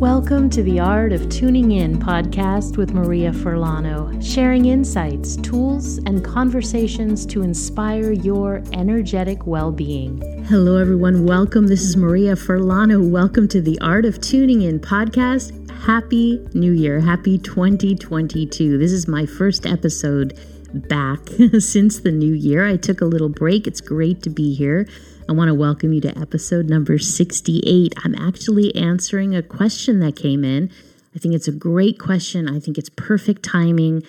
Welcome to the Art of Tuning In podcast with Maria Furlano, sharing insights, tools, and conversations to inspire your energetic well being. Hello, everyone. Welcome. This is Maria Furlano. Welcome to the Art of Tuning In podcast. Happy New Year. Happy 2022. This is my first episode back since the new year. I took a little break. It's great to be here. I want to welcome you to episode number 68. I'm actually answering a question that came in. I think it's a great question. I think it's perfect timing.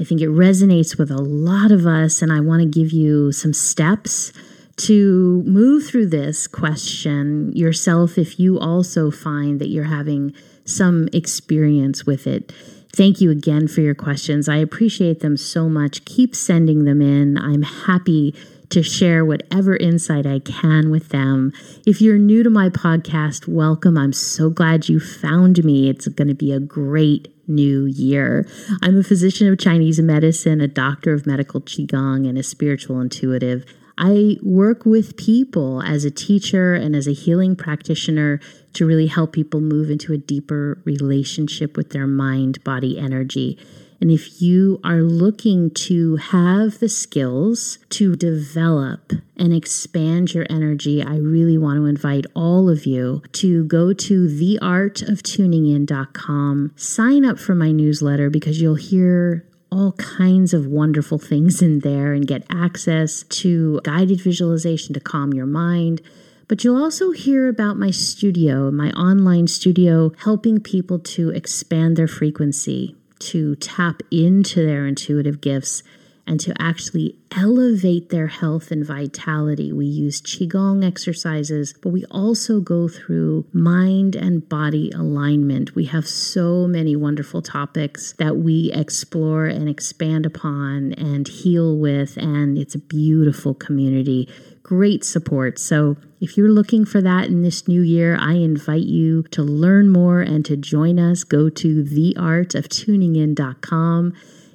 I think it resonates with a lot of us, and I want to give you some steps to move through this question yourself if you also find that you're having some experience with it. Thank you again for your questions. I appreciate them so much. Keep sending them in. I'm happy to share whatever insight I can with them. If you're new to my podcast, welcome. I'm so glad you found me. It's going to be a great new year. I'm a physician of Chinese medicine, a doctor of medical Qigong, and a spiritual intuitive. I work with people as a teacher and as a healing practitioner to really help people move into a deeper relationship with their mind body energy. And if you are looking to have the skills to develop and expand your energy, I really want to invite all of you to go to theartoftuningin.com, sign up for my newsletter because you'll hear all kinds of wonderful things in there and get access to guided visualization to calm your mind. But you'll also hear about my studio, my online studio, helping people to expand their frequency, to tap into their intuitive gifts and to actually elevate their health and vitality. We use Qigong exercises, but we also go through mind and body alignment. We have so many wonderful topics that we explore and expand upon and heal with, and it's a beautiful community great support. So, if you're looking for that in this new year, I invite you to learn more and to join us. Go to theartoftuningin.com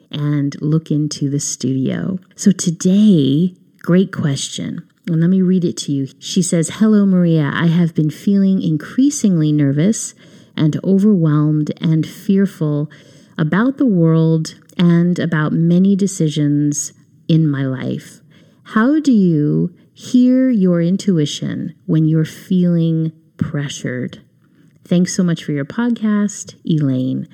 and look into the studio. So, today, great question. And let me read it to you. She says, Hello, Maria. I have been feeling increasingly nervous and overwhelmed and fearful about the world and about many decisions in my life. How do you Hear your intuition when you're feeling pressured. Thanks so much for your podcast, Elaine.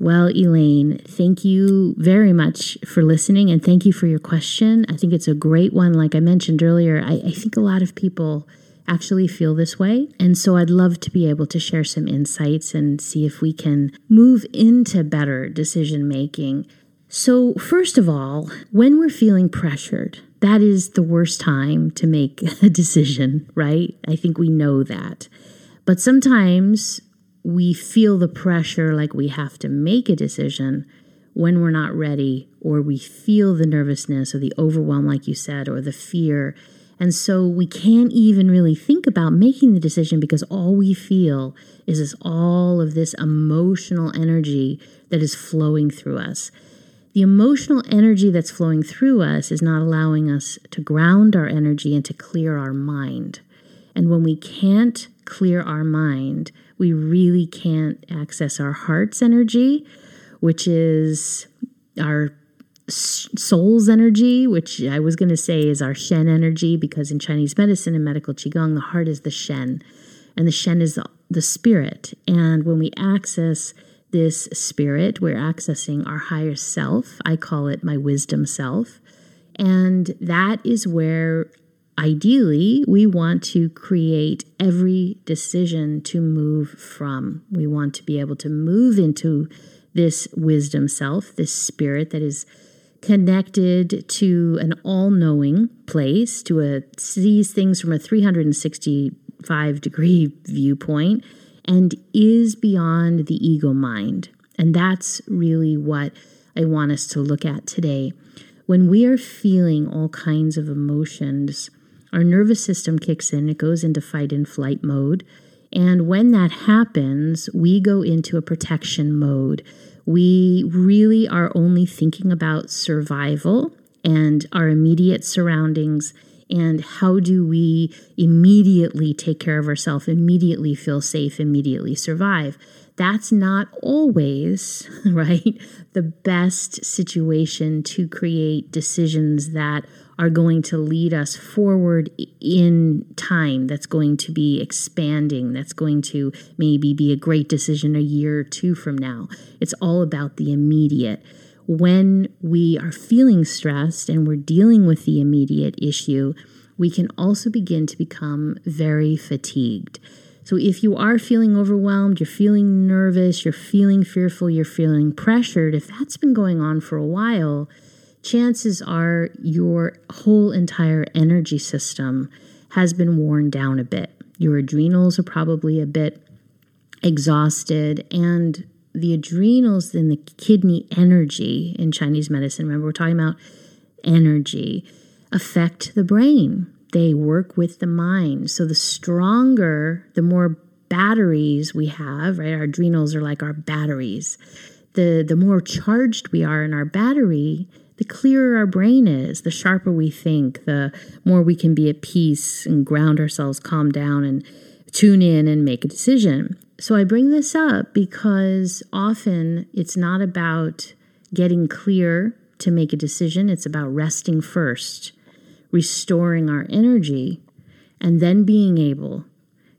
Well, Elaine, thank you very much for listening and thank you for your question. I think it's a great one. Like I mentioned earlier, I, I think a lot of people actually feel this way. And so I'd love to be able to share some insights and see if we can move into better decision making. So, first of all, when we're feeling pressured, that is the worst time to make a decision, right? I think we know that. But sometimes we feel the pressure like we have to make a decision when we're not ready, or we feel the nervousness or the overwhelm, like you said, or the fear. And so we can't even really think about making the decision because all we feel is this, all of this emotional energy that is flowing through us the emotional energy that's flowing through us is not allowing us to ground our energy and to clear our mind. And when we can't clear our mind, we really can't access our heart's energy, which is our soul's energy, which I was going to say is our Shen energy, because in Chinese medicine and medical Qigong, the heart is the Shen, and the Shen is the, the spirit. And when we access this spirit, we're accessing our higher self. I call it my wisdom self. And that is where ideally we want to create every decision to move from. We want to be able to move into this wisdom self, this spirit that is connected to an all knowing place, to a sees things from a 365 degree viewpoint and is beyond the ego mind. And that's really what I want us to look at today. When we are feeling all kinds of emotions, our nervous system kicks in, it goes into fight and flight mode. And when that happens, we go into a protection mode. We really are only thinking about survival and our immediate surroundings and how do we immediately take care of ourselves, immediately feel safe, immediately survive. That's not always, right, the best situation to create decisions that are going to lead us forward in time, that's going to be expanding, that's going to maybe be a great decision a year or two from now. It's all about the immediate when we are feeling stressed and we're dealing with the immediate issue, we can also begin to become very fatigued. So, if you are feeling overwhelmed, you're feeling nervous, you're feeling fearful, you're feeling pressured, if that's been going on for a while, chances are your whole entire energy system has been worn down a bit. Your adrenals are probably a bit exhausted, and the adrenals and the kidney energy in Chinese medicine, remember we're talking about energy, affect the brain. They work with the mind. So the stronger, the more batteries we have, right? Our adrenals are like our batteries. The the more charged we are in our battery, the clearer our brain is, the sharper we think, the more we can be at peace and ground ourselves, calm down and tune in and make a decision. So I bring this up because often it's not about getting clear to make a decision, it's about resting first, restoring our energy, and then being able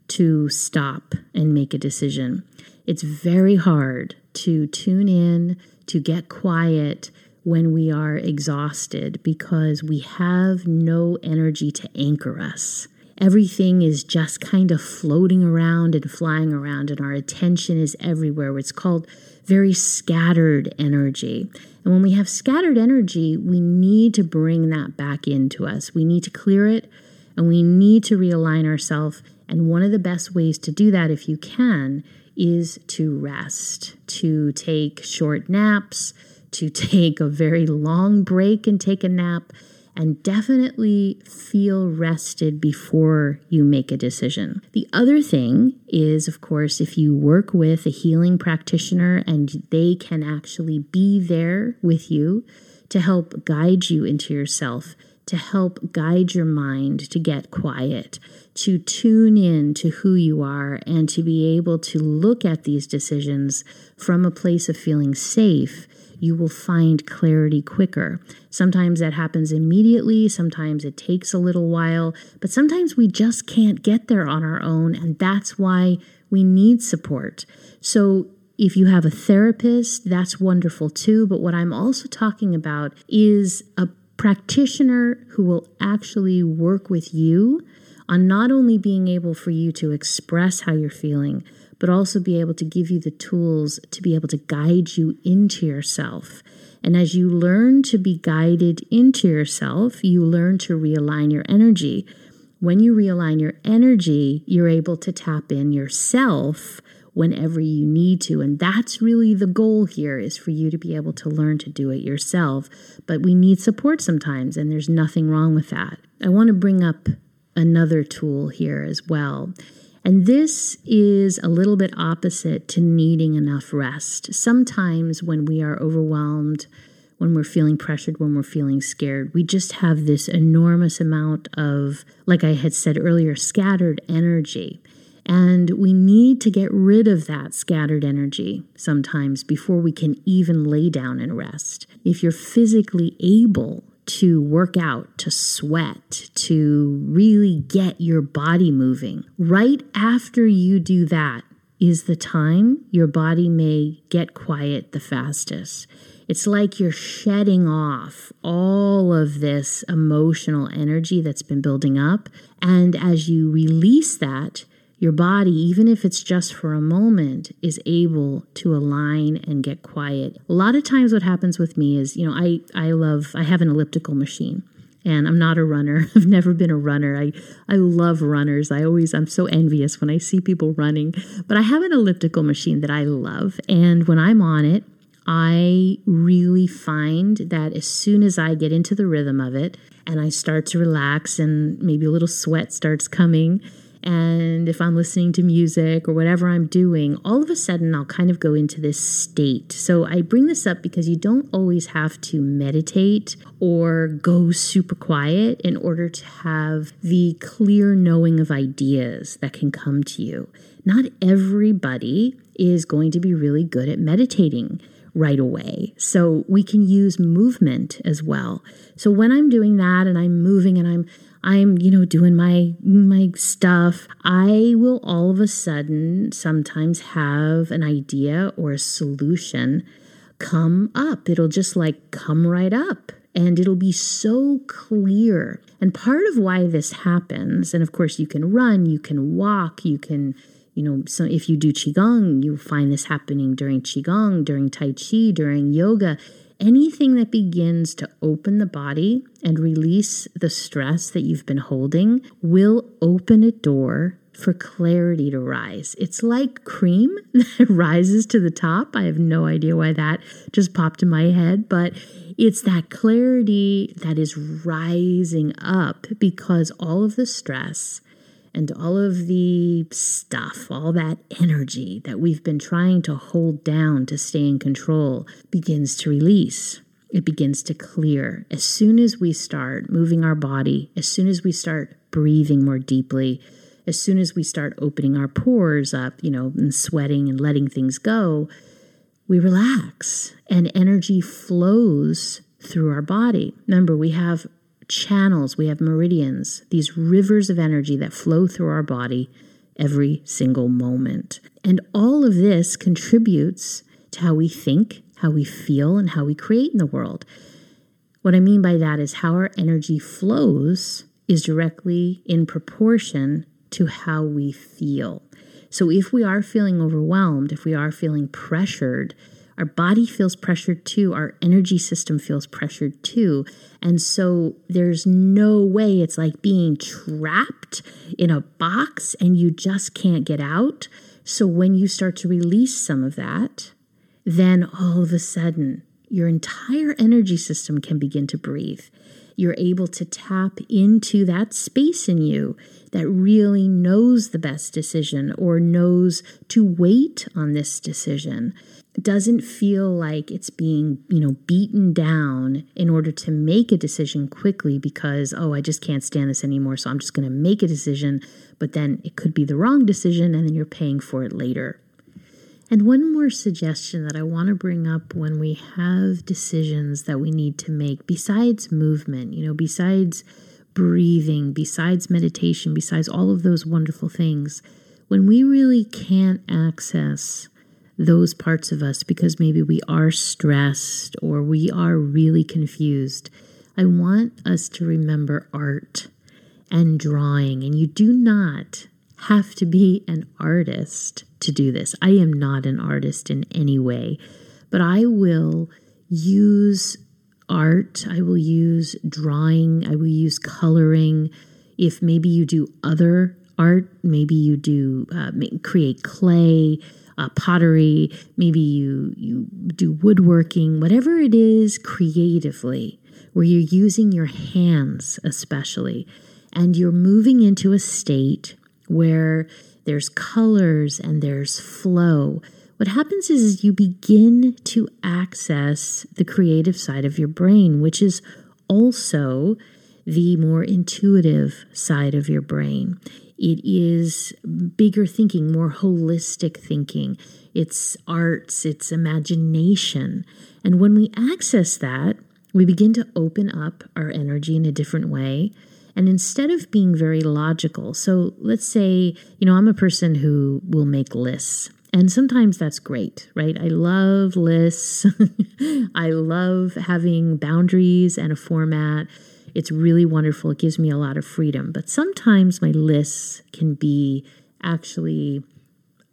to stop and make a decision. It's very hard to tune in, to get quiet when we are exhausted because we have no energy to anchor us everything is just kind of floating around and flying around, and our attention is everywhere. It's called very scattered energy. And when we have scattered energy, we need to bring that back into us. We need to clear it and we need to realign ourselves. And one of the best ways to do that, if you can, is to rest, to take short naps, to take a very long break and take a nap and definitely feel rested before you make a decision. The other thing is, of course, if you work with a healing practitioner and they can actually be there with you to help guide you into yourself, to help guide your mind to get quiet, to tune in to who you are, and to be able to look at these decisions from a place of feeling safe you will find clarity quicker. Sometimes that happens immediately, sometimes it takes a little while, but sometimes we just can't get there on our own, and that's why we need support. So, if you have a therapist, that's wonderful too. But what I'm also talking about is a practitioner who will actually work with you on not only being able for you to express how you're feeling, but also be able to give you the tools to be able to guide you into yourself. And as you learn to be guided into yourself, you learn to realign your energy. When you realign your energy, you're able to tap in yourself whenever you need to. And that's really the goal here is for you to be able to learn to do it yourself. But we need support sometimes, and there's nothing wrong with that. I want to bring up another tool here as well. And this is a little bit opposite to needing enough rest. Sometimes when we are overwhelmed, when we're feeling pressured, when we're feeling scared, we just have this enormous amount of, like I had said earlier, scattered energy. And we need to get rid of that scattered energy sometimes before we can even lay down and rest. If you're physically able to work out, to sweat, to really get your body moving. Right after you do that is the time your body may get quiet the fastest. It's like you're shedding off all of this emotional energy that's been building up. And as you release that, your body, even if it's just for a moment, is able to align and get quiet. A lot of times, what happens with me is, you know, I, I love, I have an elliptical machine and I'm not a runner. I've never been a runner. I, I love runners. I always, I'm so envious when I see people running. But I have an elliptical machine that I love. And when I'm on it, I really find that as soon as I get into the rhythm of it and I start to relax and maybe a little sweat starts coming, And if I'm listening to music or whatever I'm doing, all of a sudden I'll kind of go into this state. So I bring this up because you don't always have to meditate or go super quiet in order to have the clear knowing of ideas that can come to you. Not everybody is going to be really good at meditating right away. So we can use movement as well. So when I'm doing that and I'm moving and I'm I'm, you know, doing my my stuff, I will all of a sudden sometimes have an idea or a solution come up. It'll just like come right up and it'll be so clear. And part of why this happens, and of course you can run, you can walk, you can you know, so if you do qigong, you find this happening during qigong, during tai chi, during yoga anything that begins to open the body and release the stress that you've been holding will open a door for clarity to rise. It's like cream that rises to the top. I have no idea why that just popped in my head, but it's that clarity that is rising up because all of the stress and all of the stuff, all that energy that we've been trying to hold down to stay in control begins to release. It begins to clear. As soon as we start moving our body, as soon as we start breathing more deeply, as soon as we start opening our pores up, you know, and sweating and letting things go, we relax and energy flows through our body. Remember, we have channels, we have meridians, these rivers of energy that flow through our body every single moment. And all of this contributes to how we think, how we feel, and how we create in the world. What I mean by that is how our energy flows is directly in proportion to how we feel. So if we are feeling overwhelmed, if we are feeling pressured, our body feels pressured too. Our energy system feels pressured too. And so there's no way it's like being trapped in a box and you just can't get out. So when you start to release some of that, then all of a sudden your entire energy system can begin to breathe. You're able to tap into that space in you that really knows the best decision or knows to wait on this decision It doesn't feel like it's being, you know, beaten down in order to make a decision quickly because, oh, I just can't stand this anymore. So I'm just going to make a decision. But then it could be the wrong decision and then you're paying for it later. And one more suggestion that I want to bring up when we have decisions that we need to make, besides movement, you know, besides breathing, besides meditation, besides all of those wonderful things, when we really can't access those parts of us because maybe we are stressed or we are really confused, I want us to remember art and drawing. And you do not have to be an artist to do this. I am not an artist in any way, but I will use art, I will use drawing, I will use coloring. If maybe you do other art, maybe you do uh, create clay uh, pottery, maybe you you do woodworking, whatever it is creatively, where you're using your hands especially, and you're moving into a state where there's colors and there's flow. What happens is you begin to access the creative side of your brain, which is also the more intuitive side of your brain. It is bigger thinking, more holistic thinking. It's arts, it's imagination. And when we access that, we begin to open up our energy in a different way. And instead of being very logical, so let's say, you know, I'm a person who will make lists. And sometimes that's great, right? I love lists. I love having boundaries and a format. It's really wonderful. It gives me a lot of freedom. But sometimes my lists can be actually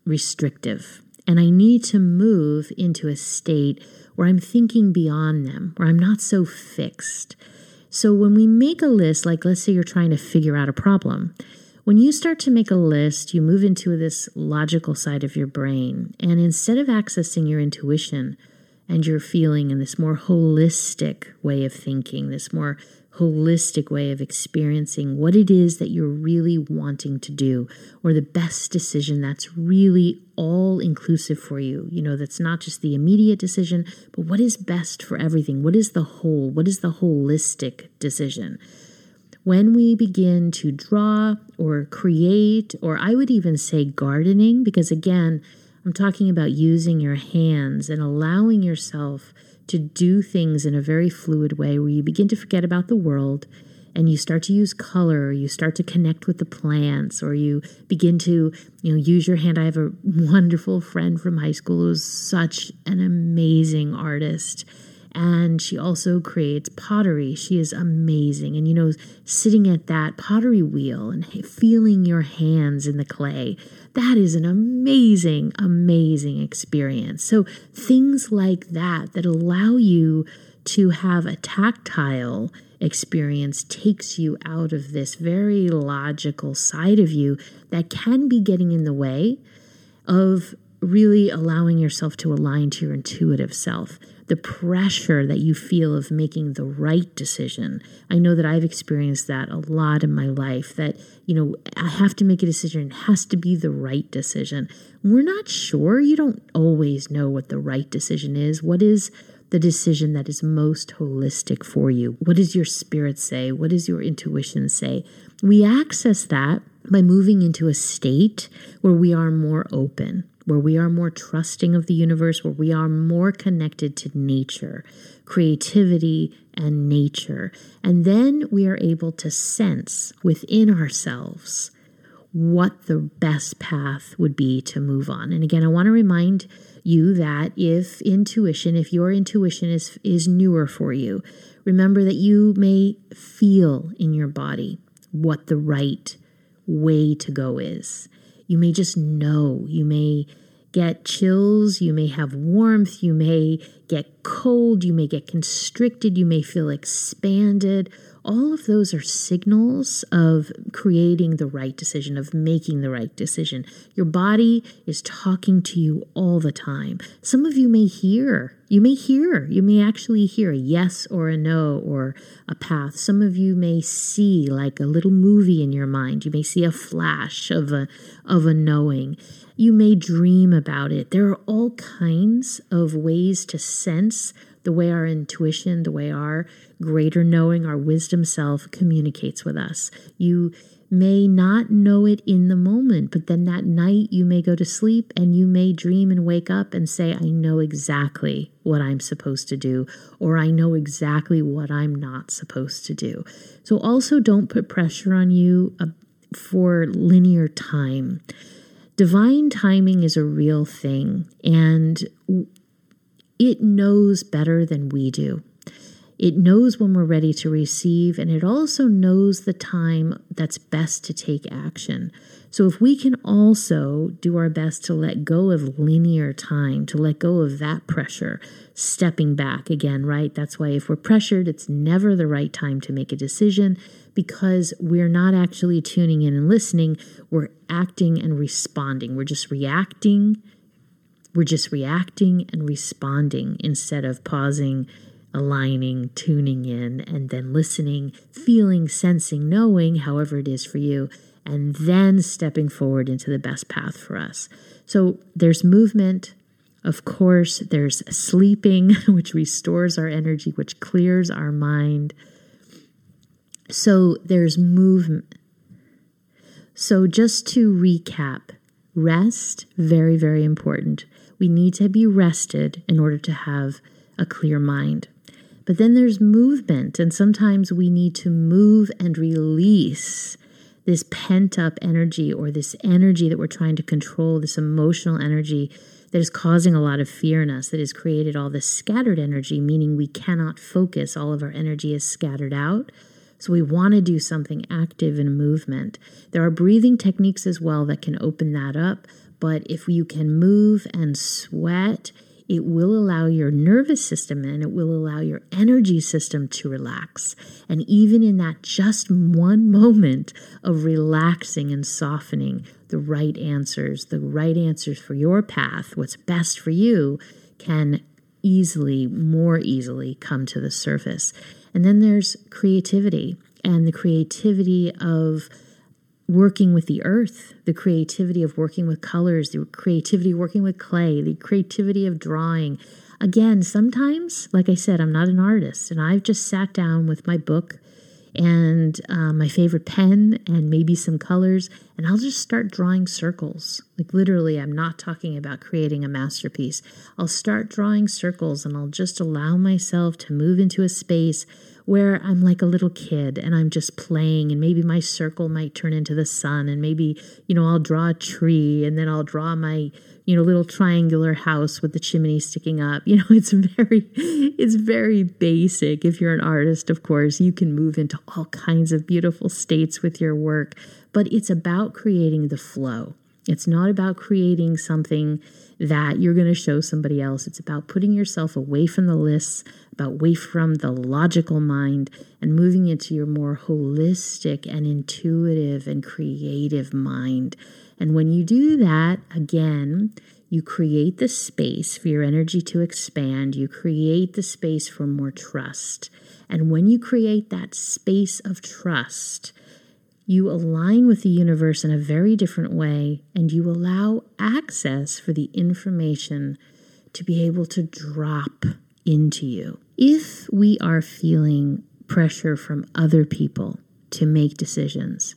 restrictive. And I need to move into a state where I'm thinking beyond them, where I'm not so fixed. So when we make a list, like let's say you're trying to figure out a problem, when you start to make a list, you move into this logical side of your brain. And instead of accessing your intuition and your feeling in this more holistic way of thinking, this more holistic way of experiencing what it is that you're really wanting to do, or the best decision that's really all inclusive for you. You know, that's not just the immediate decision, but what is best for everything? What is the whole? What is the holistic decision? When we begin to draw or create, or I would even say gardening, because again, I'm talking about using your hands and allowing yourself to do things in a very fluid way where you begin to forget about the world and you start to use color, you start to connect with the plants, or you begin to, you know, use your hand. I have a wonderful friend from high school who's such an amazing artist. And she also creates pottery. She is amazing. And, you know, sitting at that pottery wheel and feeling your hands in the clay, that is an amazing, amazing experience. So, things like that that allow you to have a tactile experience takes you out of this very logical side of you that can be getting in the way of really allowing yourself to align to your intuitive self. The pressure that you feel of making the right decision. I know that I've experienced that a lot in my life that, you know, I have to make a decision. It has to be the right decision. We're not sure. You don't always know what the right decision is. What is the decision that is most holistic for you? What does your spirit say? What does your intuition say? We access that by moving into a state where we are more open, where we are more trusting of the universe, where we are more connected to nature, creativity, and nature. And then we are able to sense within ourselves what the best path would be to move on. And again, I want to remind you that if intuition, if your intuition is, is newer for you, remember that you may feel in your body what the right way to go is. You may just know. You may get chills. You may have warmth. You may get cold. You may get constricted. You may feel expanded all of those are signals of creating the right decision, of making the right decision. Your body is talking to you all the time. Some of you may hear, you may hear, you may actually hear a yes or a no or a path. Some of you may see like a little movie in your mind. You may see a flash of a of a knowing. You may dream about it. There are all kinds of ways to sense the way our intuition, the way our greater knowing, our wisdom self communicates with us. You may not know it in the moment, but then that night you may go to sleep and you may dream and wake up and say, I know exactly what I'm supposed to do, or I know exactly what I'm not supposed to do. So also don't put pressure on you uh, for linear time. Divine timing is a real thing, and it knows better than we do. It knows when we're ready to receive, and it also knows the time that's best to take action. So, if we can also do our best to let go of linear time, to let go of that pressure, stepping back again, right? That's why if we're pressured, it's never the right time to make a decision because we're not actually tuning in and listening. We're acting and responding. We're just reacting we're just reacting and responding instead of pausing, aligning, tuning in, and then listening, feeling, sensing, knowing, however it is for you, and then stepping forward into the best path for us. So there's movement. Of course, there's sleeping, which restores our energy, which clears our mind. So there's movement. So, just to recap, rest, very, very important. We need to be rested in order to have a clear mind. But then there's movement, and sometimes we need to move and release this pent up energy or this energy that we're trying to control, this emotional energy that is causing a lot of fear in us, that has created all this scattered energy, meaning we cannot focus. All of our energy is scattered out. So we want to do something active in movement. There are breathing techniques as well that can open that up. But if you can move and sweat, it will allow your nervous system and it will allow your energy system to relax. And even in that just one moment of relaxing and softening, the right answers, the right answers for your path, what's best for you, can easily, more easily come to the surface. And then there's creativity and the creativity of working with the earth, the creativity of working with colors, the creativity working with clay, the creativity of drawing. Again, sometimes, like I said, I'm not an artist, and I've just sat down with my book and uh, my favorite pen and maybe some colors, and I'll just start drawing circles. Like literally, I'm not talking about creating a masterpiece. I'll start drawing circles and I'll just allow myself to move into a space where I'm like a little kid and I'm just playing, and maybe my circle might turn into the sun, and maybe, you know, I'll draw a tree and then I'll draw my you know little triangular house with the chimney sticking up. You know it's very it's very basic. If you're an artist of course you can move into all kinds of beautiful states with your work but it's about creating the flow it's not about creating something that you're going to show somebody else. It's about putting yourself away from the lists, about away from the logical mind, and moving into your more holistic and intuitive and creative mind. And when you do that, again, you create the space for your energy to expand. You create the space for more trust. And when you create that space of trust, you align with the universe in a very different way and you allow access for the information to be able to drop into you. If we are feeling pressure from other people to make decisions,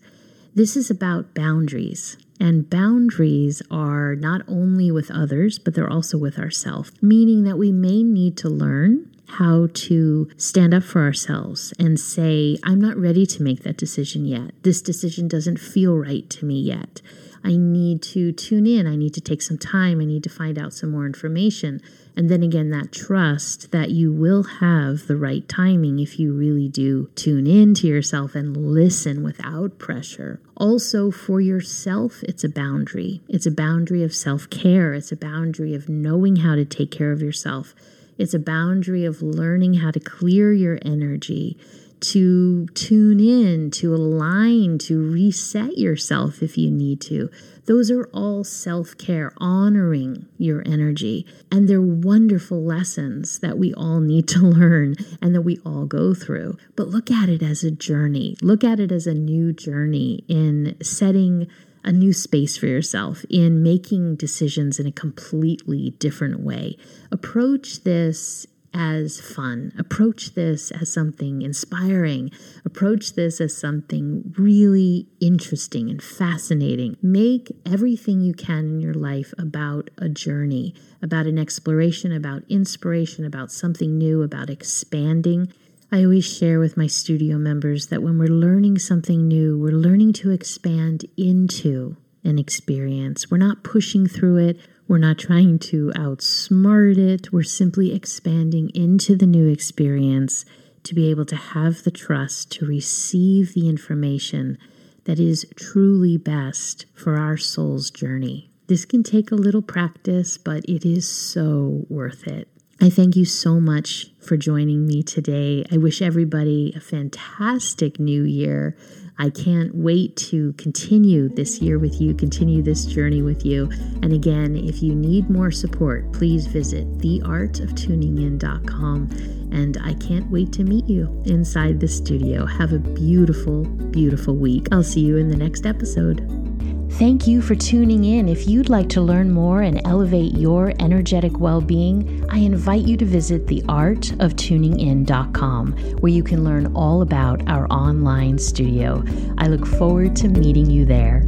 this is about boundaries. And boundaries are not only with others, but they're also with ourselves, meaning that we may need to learn how to stand up for ourselves and say, I'm not ready to make that decision yet. This decision doesn't feel right to me yet. I need to tune in. I need to take some time. I need to find out some more information. And then again, that trust that you will have the right timing if you really do tune in to yourself and listen without pressure. Also, for yourself, it's a boundary. It's a boundary of self care, it's a boundary of knowing how to take care of yourself. It's a boundary of learning how to clear your energy, to tune in, to align, to reset yourself if you need to. Those are all self care, honoring your energy. And they're wonderful lessons that we all need to learn and that we all go through. But look at it as a journey. Look at it as a new journey in setting a new space for yourself, in making decisions in a completely different way. Approach this as fun. Approach this as something inspiring. Approach this as something really interesting and fascinating. Make everything you can in your life about a journey, about an exploration, about inspiration, about something new, about expanding. I always share with my studio members that when we're learning something new, we're learning to expand into an experience. We're not pushing through it. We're not trying to outsmart it. We're simply expanding into the new experience to be able to have the trust to receive the information that is truly best for our soul's journey. This can take a little practice, but it is so worth it. I thank you so much for joining me today. I wish everybody a fantastic new year. I can't wait to continue this year with you, continue this journey with you. And again, if you need more support, please visit theartoftuningin.com. And I can't wait to meet you inside the studio. Have a beautiful, beautiful week. I'll see you in the next episode. Thank you for tuning in. If you'd like to learn more and elevate your energetic well being, I invite you to visit theartoftuningin.com, where you can learn all about our online studio. I look forward to meeting you there.